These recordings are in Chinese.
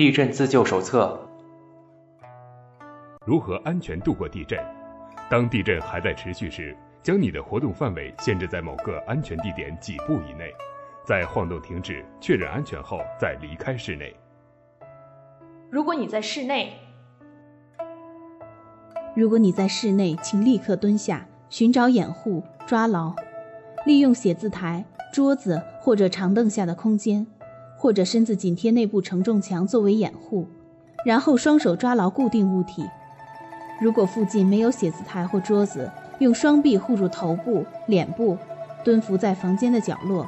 地震自救手册。如何安全度过地震？当地震还在持续时，将你的活动范围限制在某个安全地点几步以内，在晃动停止、确认安全后再离开室内。如果你在室内，如果你在室内，请立刻蹲下，寻找掩护，抓牢，利用写字台、桌子或者长凳下的空间，或者身子紧贴内部承重墙作为掩护，然后双手抓牢固定物体。如果附近没有写字台或桌子，用双臂护住头部、脸部，蹲伏在房间的角落，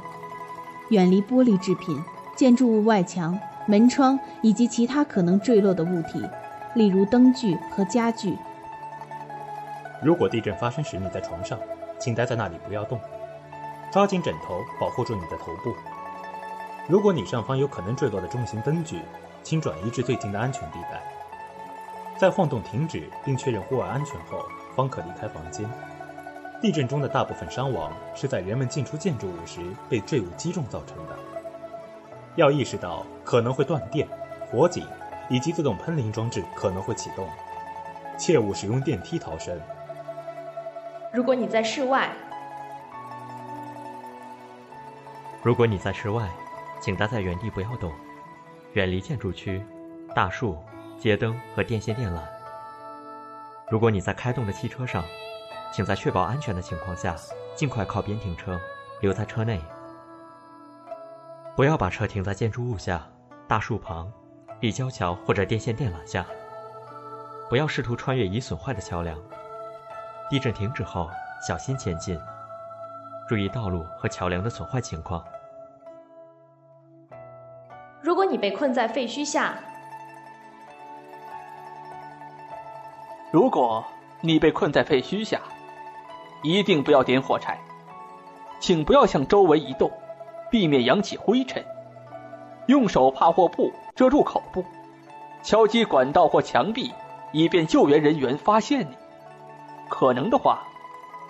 远离玻璃制品、建筑物外墙、门窗以及其他可能坠落的物体，例如灯具和家具。如果地震发生时你在床上，请待在那里不要动，抓紧枕头保护住你的头部。如果你上方有可能坠落的重型灯具，请转移至最近的安全地带。在晃动停止并确认户外安全后，方可离开房间。地震中的大部分伤亡是在人们进出建筑物时被坠物击中造成的。要意识到可能会断电、火警以及自动喷淋装置可能会启动，切勿使用电梯逃生。如果你在室外，如果你在室外，请待在原地不要动，远离建筑区、大树。街灯和电线电缆。如果你在开动的汽车上，请在确保安全的情况下尽快靠边停车，留在车内。不要把车停在建筑物下、大树旁、立交桥或者电线电缆下。不要试图穿越已损坏的桥梁。地震停止后，小心前进，注意道路和桥梁的损坏情况。如果你被困在废墟下，如果你被困在废墟下，一定不要点火柴，请不要向周围移动，避免扬起灰尘。用手帕或布遮住口部，敲击管道或墙壁，以便救援人员发现你。可能的话，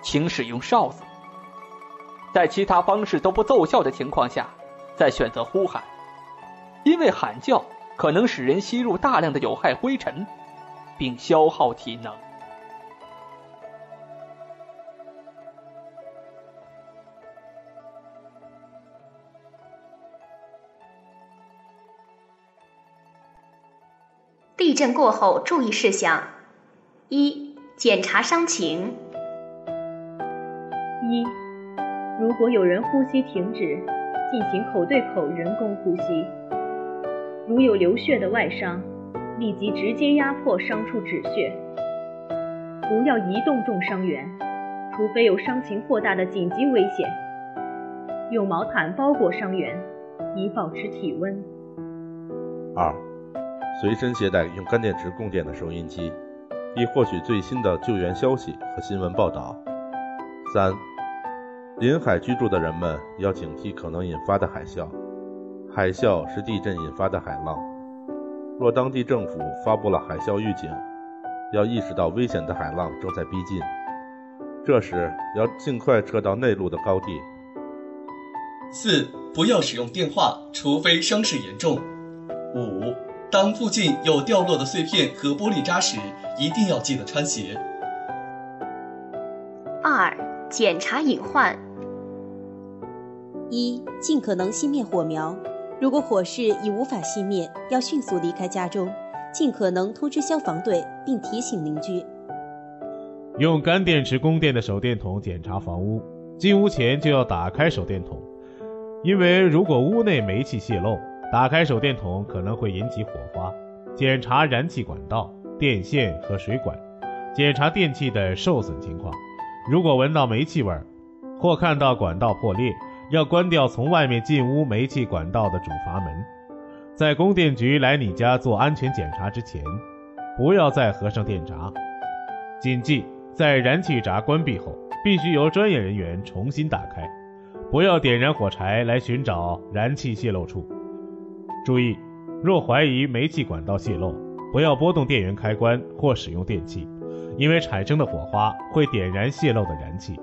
请使用哨子。在其他方式都不奏效的情况下，再选择呼喊，因为喊叫可能使人吸入大量的有害灰尘。并消耗体能。地震过后注意事项：一、检查伤情。一、如果有人呼吸停止，进行口对口人工呼吸。如有流血的外伤。立即直接压迫伤处止血，不要移动重伤员，除非有伤情扩大的紧急危险。用毛毯包裹伤员，以保持体温。二，随身携带用干电池供电的收音机，以获取最新的救援消息和新闻报道。三，临海居住的人们要警惕可能引发的海啸，海啸是地震引发的海浪。若当地政府发布了海啸预警，要意识到危险的海浪正在逼近，这时要尽快撤到内陆的高地。四、不要使用电话，除非伤势严重。五、当附近有掉落的碎片和玻璃渣时，一定要记得穿鞋。二、检查隐患。一、尽可能熄灭火苗。如果火势已无法熄灭，要迅速离开家中，尽可能通知消防队，并提醒邻居。用干电池供电的手电筒检查房屋，进屋前就要打开手电筒，因为如果屋内煤气泄漏，打开手电筒可能会引起火花。检查燃气管道、电线和水管，检查电器的受损情况。如果闻到煤气味儿，或看到管道破裂。要关掉从外面进屋煤气管道的主阀门，在供电局来你家做安全检查之前，不要再合上电闸。谨记，在燃气闸关闭后，必须由专业人员重新打开。不要点燃火柴来寻找燃气泄漏处。注意，若怀疑煤气管道泄漏，不要拨动电源开关或使用电器，因为产生的火花会点燃泄漏的燃气。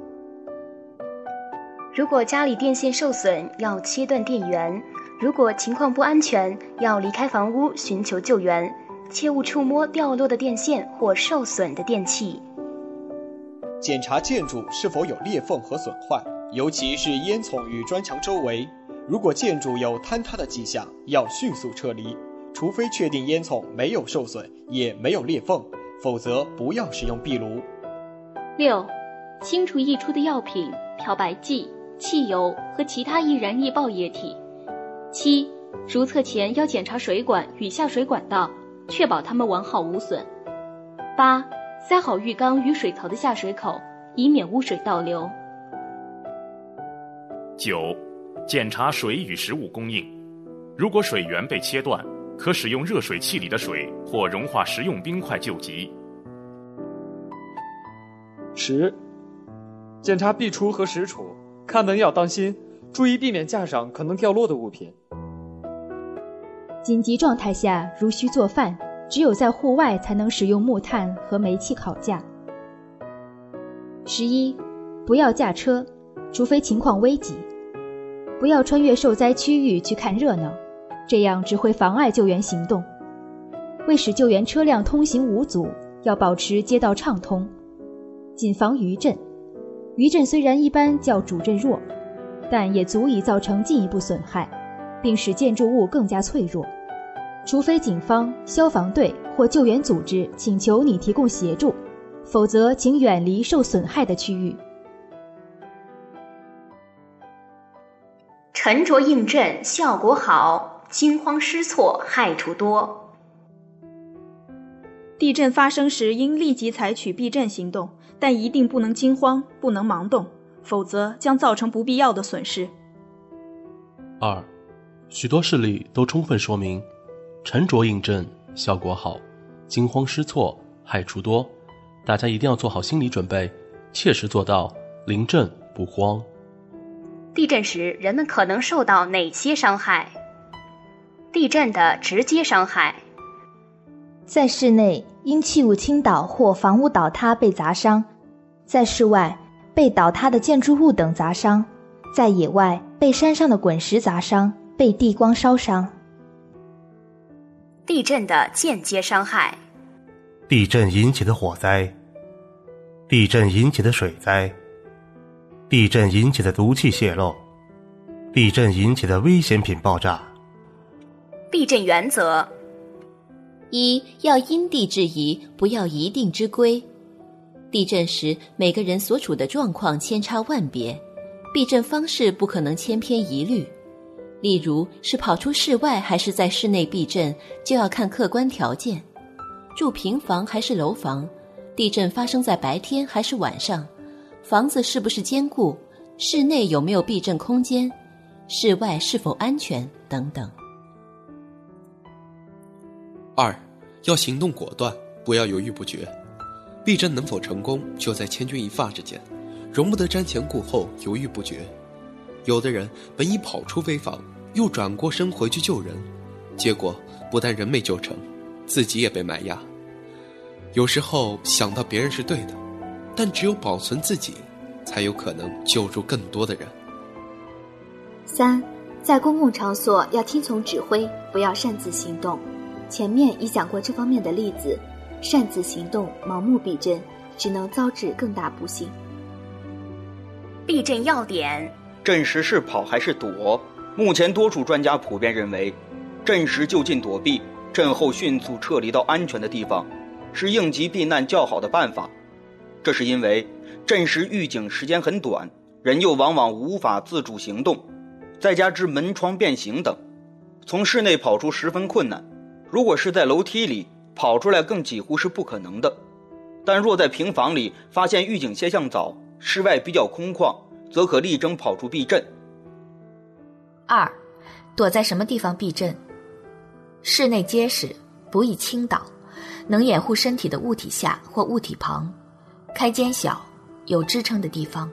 如果家里电线受损，要切断电源，如果情况不安全，要离开房屋寻求救援，切勿触摸掉落的电线或受损的电器。检查建筑是否有裂缝和损坏，尤其是烟囱与砖墙周围。如果建筑有坍塌的迹象，要迅速撤离，除非确定烟囱没有受损，也没有裂缝，否则不要使用壁炉。六，清除溢出的药品、漂白剂、汽油和其他易燃易爆液体。七，如厕前要检查水管与下水管道，确保它们完好无损。八，塞好浴缸与水槽的下水口，以免污水倒流。九。检查水与食物供应，如果水源被切断，可使用热水器里的水或融化食用冰块救急。十，检查壁橱和食橱，开门要当心，注意避免架上可能掉落的物品。紧急状态下，如需做饭，只有在户外才能使用木炭和煤气烤架。十一，不要驾车，除非情况危急。不要穿越受灾区域去看热闹，这样只会妨碍救援行动。为使救援车辆通行无阻，要保持街道畅通，谨防余震。余震虽然一般较主震弱，但也足以造成进一步损害，并使建筑物更加脆弱。除非警方、消防队或救援组织请求你提供协助，否则请远离受损害的区域。沉着应震效果好，惊慌失措害处多。地震发生时应立即采取避震行动，但一定不能惊慌，不能盲动，否则将造成不必要的损失。二，许多事例都充分说明，沉着应震效果好，惊慌失措害处多。大家一定要做好心理准备，切实做到临阵不慌。地震时，人们可能受到哪些伤害？地震的直接伤害，在室内因器物倾倒或房屋倒塌被砸伤；在室外被倒塌的建筑物等砸伤；在野外被山上的滚石砸伤、被地光烧伤。地震的间接伤害，地震引起的火灾，地震引起的水灾。地震引起的毒气泄漏，地震引起的危险品爆炸。地震原则：一要因地制宜，不要一定之规。地震时，每个人所处的状况千差万别，避震方式不可能千篇一律。例如，是跑出室外还是在室内避震，就要看客观条件：住平房还是楼房，地震发生在白天还是晚上。房子是不是坚固？室内有没有避震空间？室外是否安全？等等。要行动果断，不要犹豫不决。避震能否成功，就在千钧一发之间，容不得瞻前顾后、犹豫不决。有的人本已跑出危房，又转过身回去救人，结果不但人没救成，自己也被埋压。有时候想到别人是对的。但只有保存自己，才有可能救助更多的人。三，在公共场所要听从指挥，不要擅自行动。前面已讲过这方面的例子，擅自行动、盲目避震，只能遭致更大不幸。避震要点：震时是跑还是躲？目前多数专家普遍认为，震时就近躲避，震后迅速撤离到安全的地方，是应急避难较好的办法。这是因为震时预警时间很短，人又往往无法自主行动，再加之门窗变形等，从室内跑出十分困难。如果是在楼梯里跑出来，更几乎是不可能的。但若在平房里发现预警现象早，室外比较空旷，则可力争跑出避震。二，躲在什么地方避震？室内结实，不易倾倒，能掩护身体的物体下或物体旁。开间小，有支撑的地方。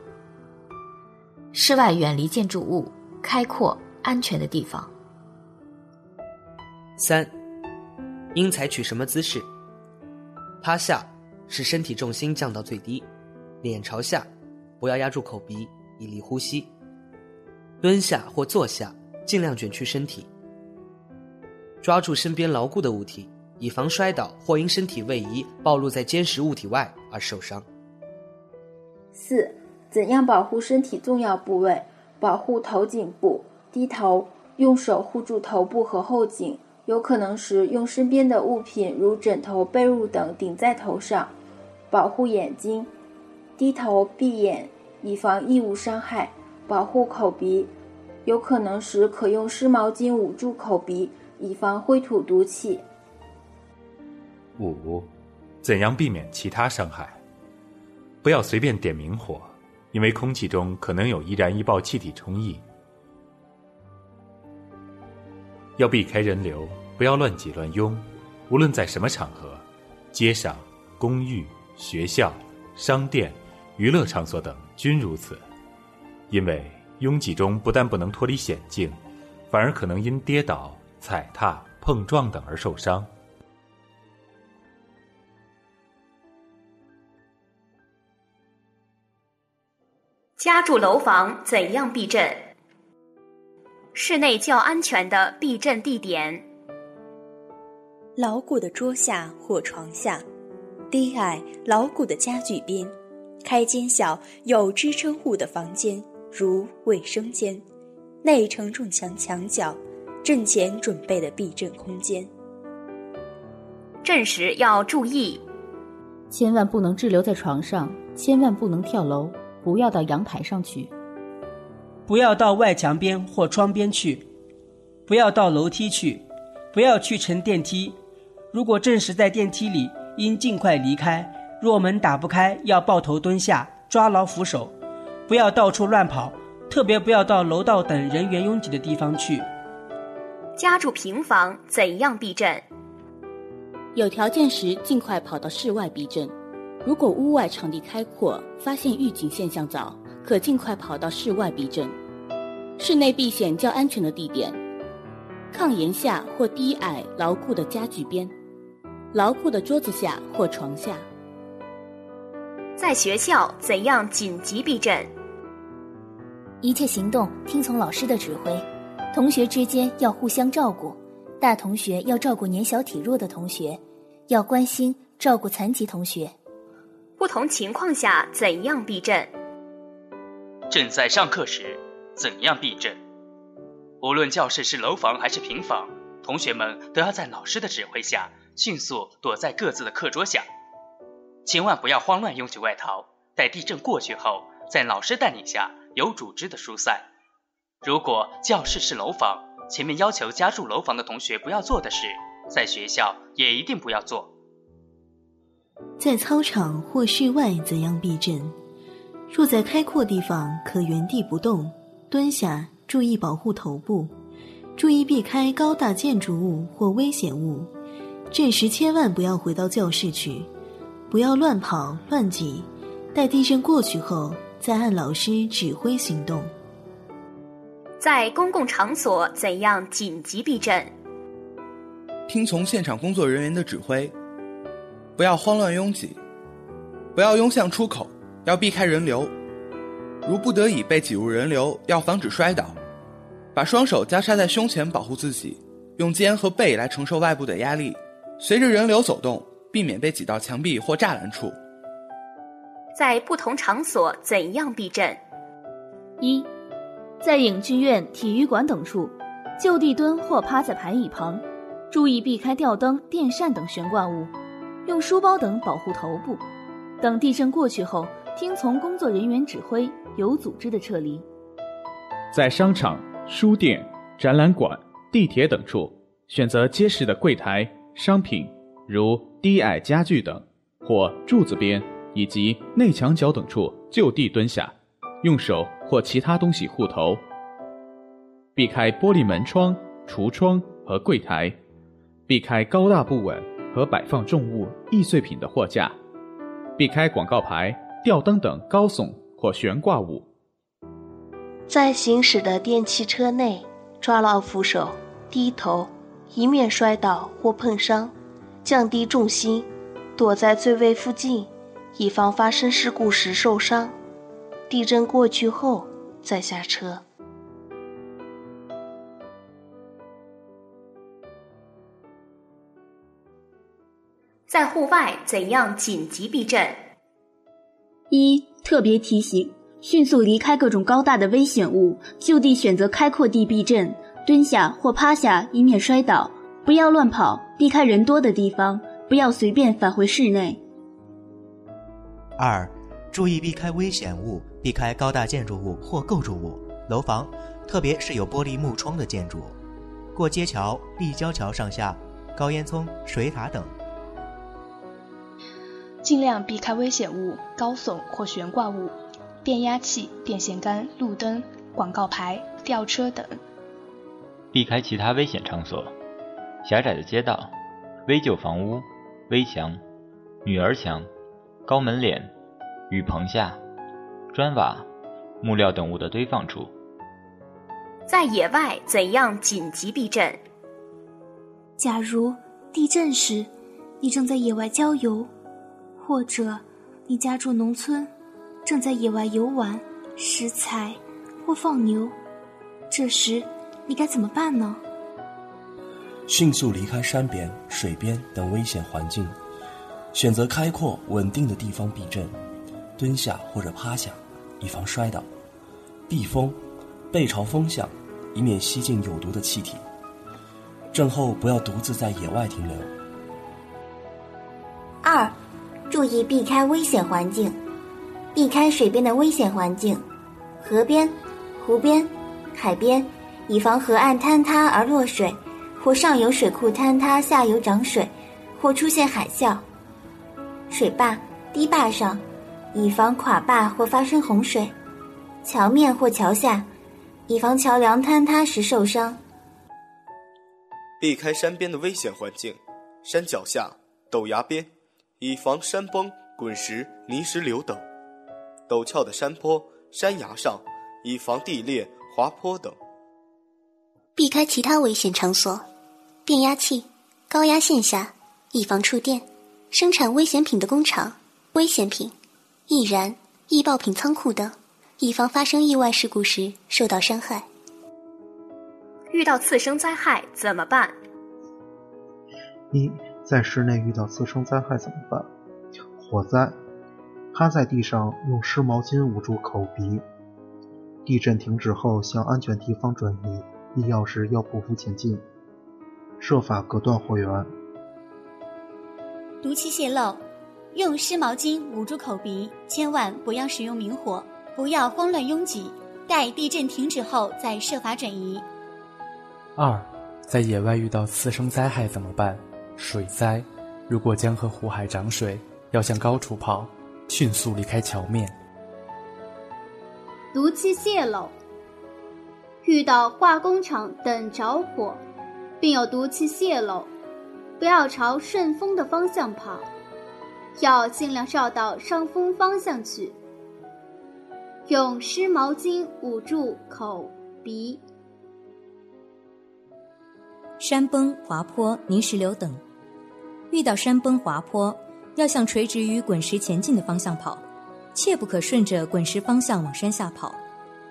室外远离建筑物，开阔安全的地方。三，应采取什么姿势？趴下，使身体重心降到最低，脸朝下，不要压住口鼻，以利呼吸。蹲下或坐下，尽量卷曲身体，抓住身边牢固的物体，以防摔倒或因身体位移暴露在坚实物体外而受伤。四、怎样保护身体重要部位？保护头颈部，低头，用手护住头部和后颈，有可能时用身边的物品如枕头、被褥等顶在头上。保护眼睛，低头闭眼，以防异物伤害。保护口鼻，有可能时可用湿毛巾捂住口鼻，以防灰土毒气。五，怎样避免其他伤害？不要随便点明火，因为空气中可能有易燃易爆气体充溢。要避开人流，不要乱挤乱拥，无论在什么场合，街上、公寓。学校、商店、娱乐场所等均如此，因为拥挤中不但不能脱离险境，反而可能因跌倒、踩踏、碰撞等而受伤。家住楼房怎样避震？室内较安全的避震地点：牢固的桌下或床下。低矮牢固的家具边，开间小有支撑物的房间，如卫生间，内承重墙墙角，震前准备的避震空间。震时要注意，千万不能滞留在床上，千万不能跳楼，不要到阳台上去，不要到外墙边或窗边去，不要到楼梯去，不要去乘电梯。如果震时在电梯里。应尽快离开。若门打不开，要抱头蹲下，抓牢扶手，不要到处乱跑，特别不要到楼道等人员拥挤的地方去。家住平房怎样避震？有条件时尽快跑到室外避震。如果屋外场地开阔，发现预警现象早，可尽快跑到室外避震。室内避险较安全的地点：炕沿下或低矮牢固的家具边。牢固的桌子下或床下。在学校怎样紧急避震？一切行动听从老师的指挥，同学之间要互相照顾，大同学要照顾年小体弱的同学，要关心照顾残疾同学。不同情况下怎样避震？正在上课时怎样避震？无论教室是楼房还是平房，同学们都要在老师的指挥下。迅速躲在各自的课桌下，千万不要慌乱拥挤外逃。待地震过去后，在老师带领下有组织的疏散。如果教室是楼房，前面要求家住楼房的同学不要做的事，在学校也一定不要做。在操场或室外怎样避震？若在开阔地方，可原地不动，蹲下，注意保护头部，注意避开高大建筑物或危险物。这时千万不要回到教室去，不要乱跑乱挤，待地震过去后再按老师指挥行动。在公共场所怎样紧急避震？听从现场工作人员的指挥，不要慌乱拥挤，不要拥向出口，要避开人流。如不得已被挤入人流，要防止摔倒，把双手交叉在胸前保护自己，用肩和背来承受外部的压力。随着人流走动，避免被挤到墙壁或栅栏处。在不同场所怎样避震？一，在影剧院、体育馆等处，就地蹲或趴在排椅旁，注意避开吊灯、电扇等悬挂物，用书包等保护头部。等地震过去后，听从工作人员指挥，有组织的撤离。在商场、书店、展览馆、地铁等处，选择结实的柜台。商品如低矮家具等，或柱子边以及内墙角等处就地蹲下，用手或其他东西护头，避开玻璃门窗、橱窗和柜台，避开高大不稳和摆放重物易碎品的货架，避开广告牌、吊灯等高耸或悬挂物。在行驶的电汽车内抓牢扶手低头以免摔倒或碰伤降低重心躲在座位附近以防发生事故时受伤地震过去后再下车。在户外怎样紧急避震？一、特别提醒：迅速离开各种高大的危险物，就地选择开阔地避震，蹲下或趴下，以免摔倒。不要乱跑，避开人多的地方，不要随便返回室内。二、注意避开危险物，避开高大建筑物或构筑物、楼房，特别是有玻璃幕窗的建筑。过街桥、立交桥上下、高烟囱、水塔等。尽量避开危险物、高耸或悬挂物、变压器、电线杆、路灯、广告牌、吊车等。避开其他危险场所：狭窄的街道、危旧房屋、危墙、女儿墙、高门脸、雨棚下、砖瓦、木料等物的堆放处。在野外怎样紧急避震？假如地震时，你正在野外郊游。或者，你家住农村，正在野外游玩、拾柴或放牛，这时你该怎么办呢？迅速离开山边、水边等危险环境，选择开阔稳定的地方避震，蹲下或者趴下，以防摔倒。避风，背朝风向，以免吸进有毒的气体。震后不要独自在野外停留。二。注意避开危险环境，避开水边的危险环境，河边、湖边、海边，以防河岸坍塌而落水，或上游水库坍塌下游涨水，或出现海啸。水坝、堤坝上，以防垮坝或发生洪水；桥面或桥下，以防桥梁坍塌时受伤。避开山边的危险环境，山脚下、陡崖边。以防山崩、滚石、泥石流等；陡峭的山坡、山崖上，以防地裂、滑坡等。避开其他危险场所：变压器、高压线下，以防触电；生产危险品的工厂、危险品、易燃、易爆品仓库等，以防发生意外事故时受到伤害。遇到次生灾害怎么办？一。在室内遇到次生灾害怎么办？火灾，趴在地上用湿毛巾捂住口鼻。地震停止后向安全地方转移，必要时要匍匐前进，设法隔断火源。毒气泄漏，用湿毛巾捂住口鼻，千万不要使用明火，不要慌乱拥挤，待地震停止后再设法转移。二，在野外遇到次生灾害怎么办？水灾，如果江河湖海涨水，要向高处跑，迅速离开桥面。毒气泄漏，遇到化工厂等着火，并有毒气泄漏，不要朝顺风的方向跑，要尽量绕到上风方向去。用湿毛巾捂住口鼻。山崩、滑坡、泥石流等。遇到山崩滑坡，要向垂直于滚石前进的方向跑，切不可顺着滚石方向往山下跑，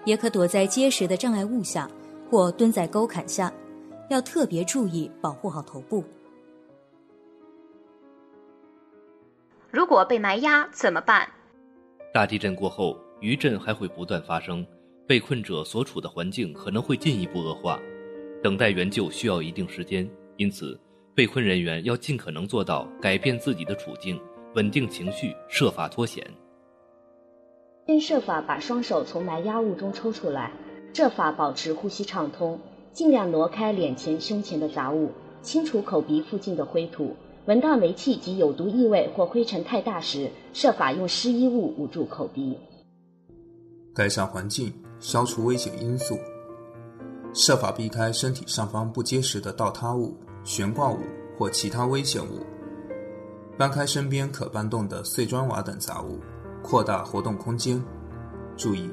也可躲在结实的障碍物下，或蹲在沟坎下，要特别注意保护好头部。如果被埋压怎么办？大地震过后，余震还会不断发生，被困者所处的环境可能会进一步恶化，等待援救需要一定时间，因此。被困人员要尽可能做到改变自己的处境，稳定情绪，设法脱险。先设法把双手从埋压物中抽出来，设法保持呼吸畅通，尽量挪开脸前、胸前的杂物，清除口鼻附近的灰土。闻到煤气及有毒异味或灰尘太大时，设法用湿衣物捂住口鼻。改善环境，消除危险因素，设法避开身体上方不结实的倒塌物。悬挂物或其他危险物，搬开身边可搬动的碎砖瓦等杂物，扩大活动空间。注意，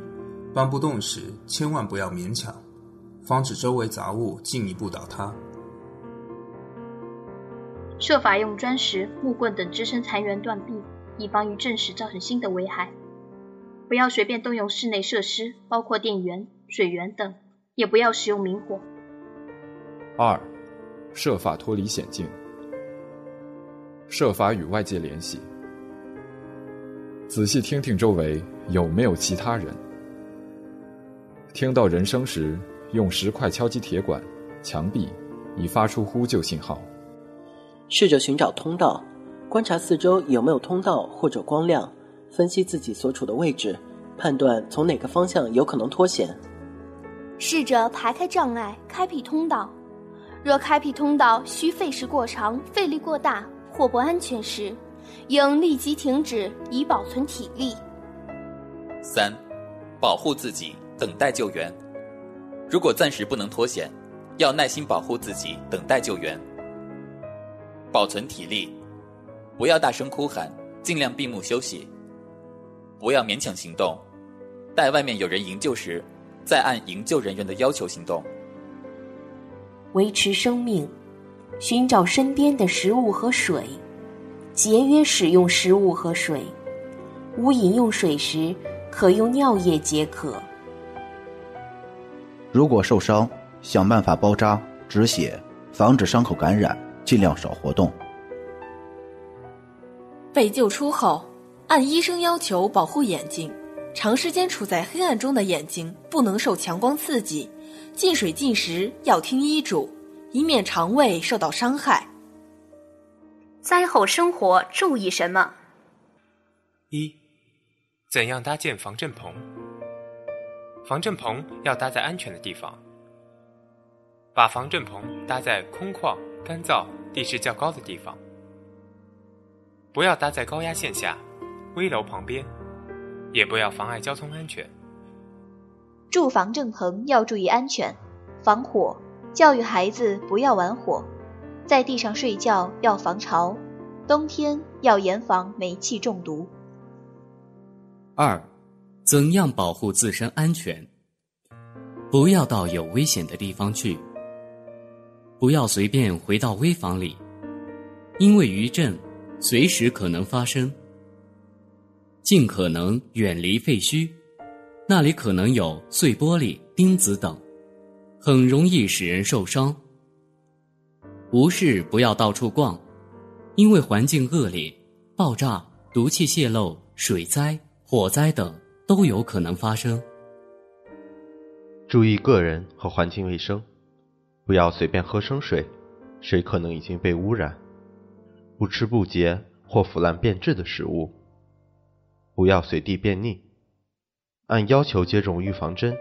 搬不动时千万不要勉强，防止周围杂物进一步倒塌。设法用砖石、木棍等支撑残垣断壁，以防于震时造成新的危害。不要随便动用室内设施，包括电源、水源等，也不要使用明火。二。设法脱离险境，设法与外界联系。仔细听听周围有没有其他人。听到人声时，用石块敲击铁管、墙壁，以发出呼救信号。试着寻找通道，观察四周有没有通道或者光亮，分析自己所处的位置，判断从哪个方向有可能脱险。试着排开障碍，开辟通道。若开辟通道需费时过长、费力过大或不安全时，应立即停止，以保存体力。三，保护自己，等待救援。如果暂时不能脱险，要耐心保护自己，等待救援。保存体力，不要大声哭喊，尽量闭目休息。不要勉强行动，待外面有人营救时，再按营救人员的要求行动。维持生命，寻找身边的食物和水，节约使用食物和水。无饮用水时，可用尿液解渴。如果受伤，想办法包扎止血，防止伤口感染，尽量少活动。被救出后，按医生要求保护眼睛。长时间处在黑暗中的眼睛不能受强光刺激。进水进食要听医嘱，以免肠胃受到伤害。灾后生活注意什么？一、怎样搭建防震棚？防震棚要搭在安全的地方，把防震棚搭在空旷、干燥、地势较高的地方，不要搭在高压线下、危楼旁边，也不要妨碍交通安全。住房震棚要注意安全，防火，教育孩子不要玩火，在地上睡觉要防潮，冬天要严防煤气中毒。二，怎样保护自身安全？不要到有危险的地方去，不要随便回到危房里，因为余震随时可能发生。尽可能远离废墟。那里可能有碎玻璃、钉子等，很容易使人受伤。无事不要到处逛，因为环境恶劣，爆炸、毒气泄漏、水灾、火灾等都有可能发生。注意个人和环境卫生，不要随便喝生水，水可能已经被污染。不吃不洁或腐烂变质的食物，不要随地便溺。按要求接种预防针，